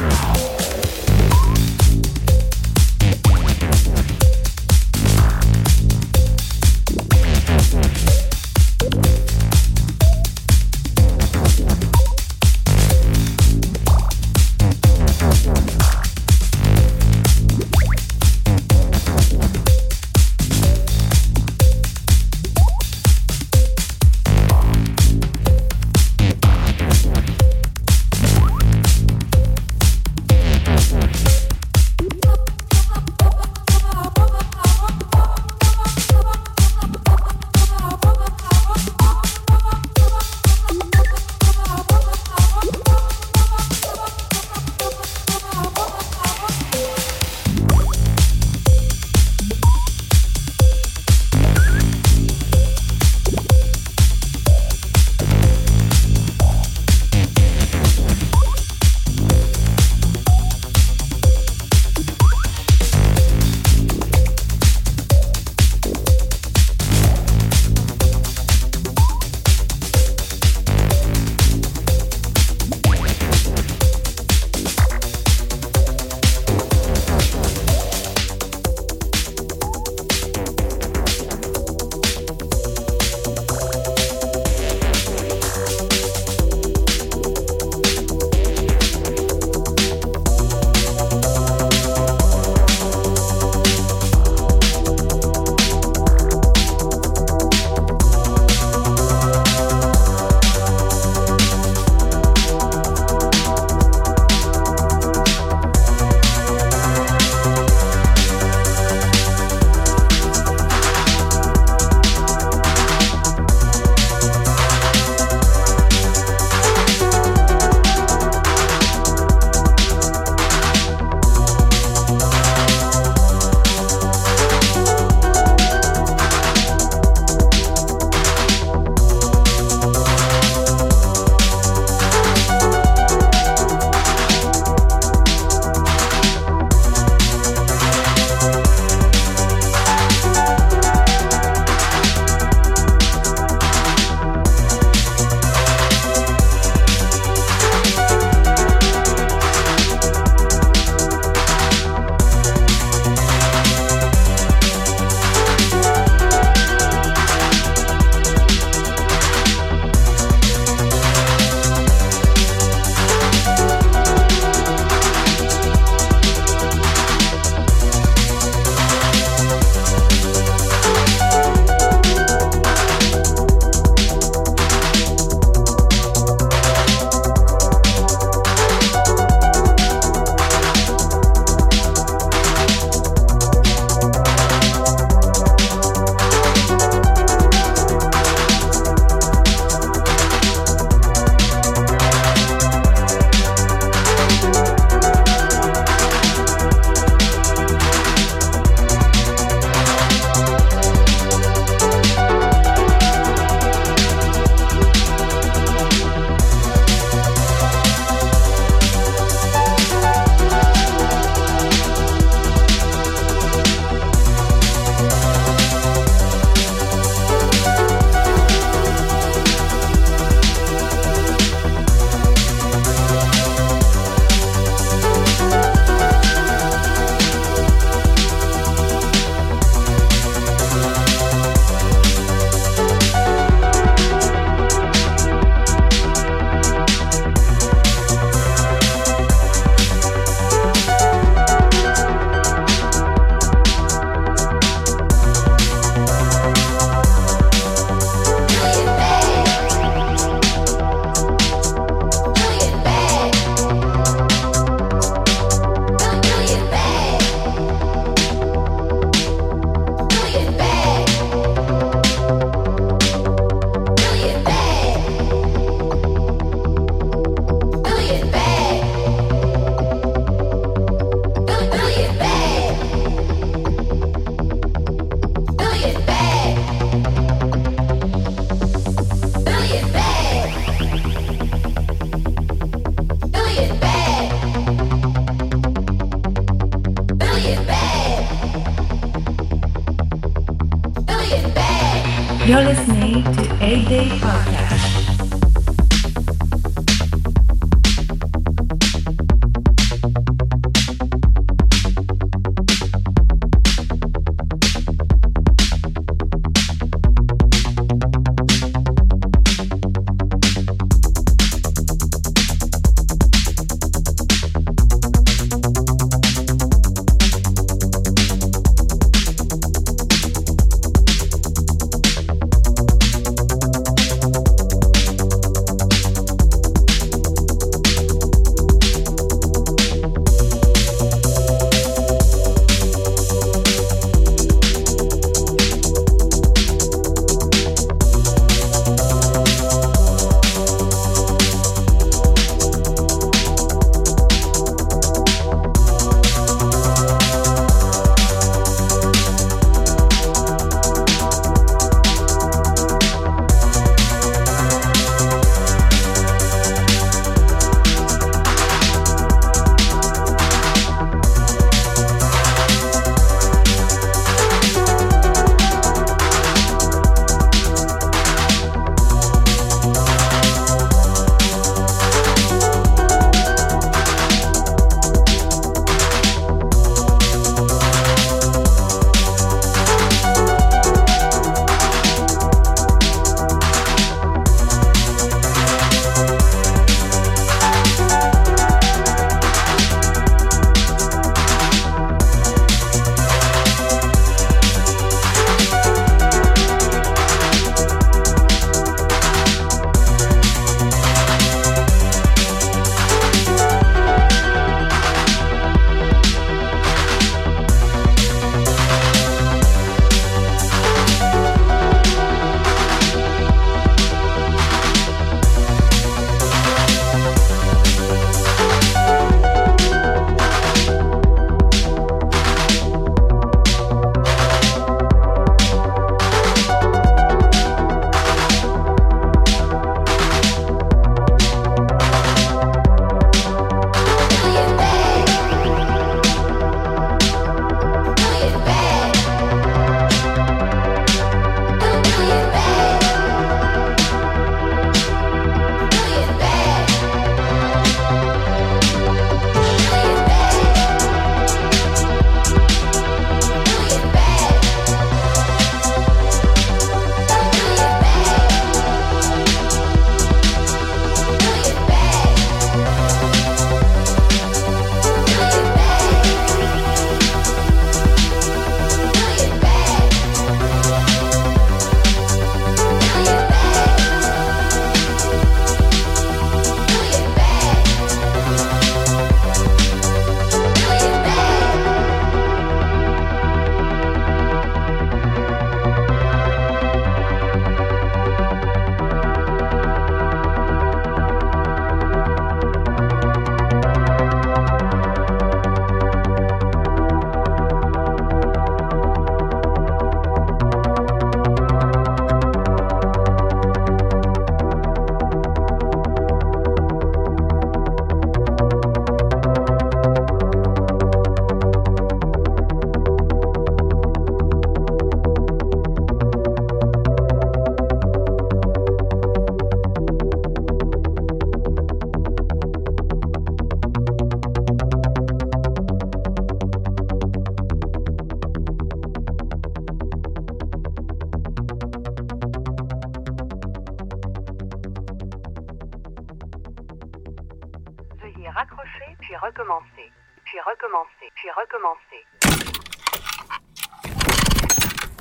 Wow.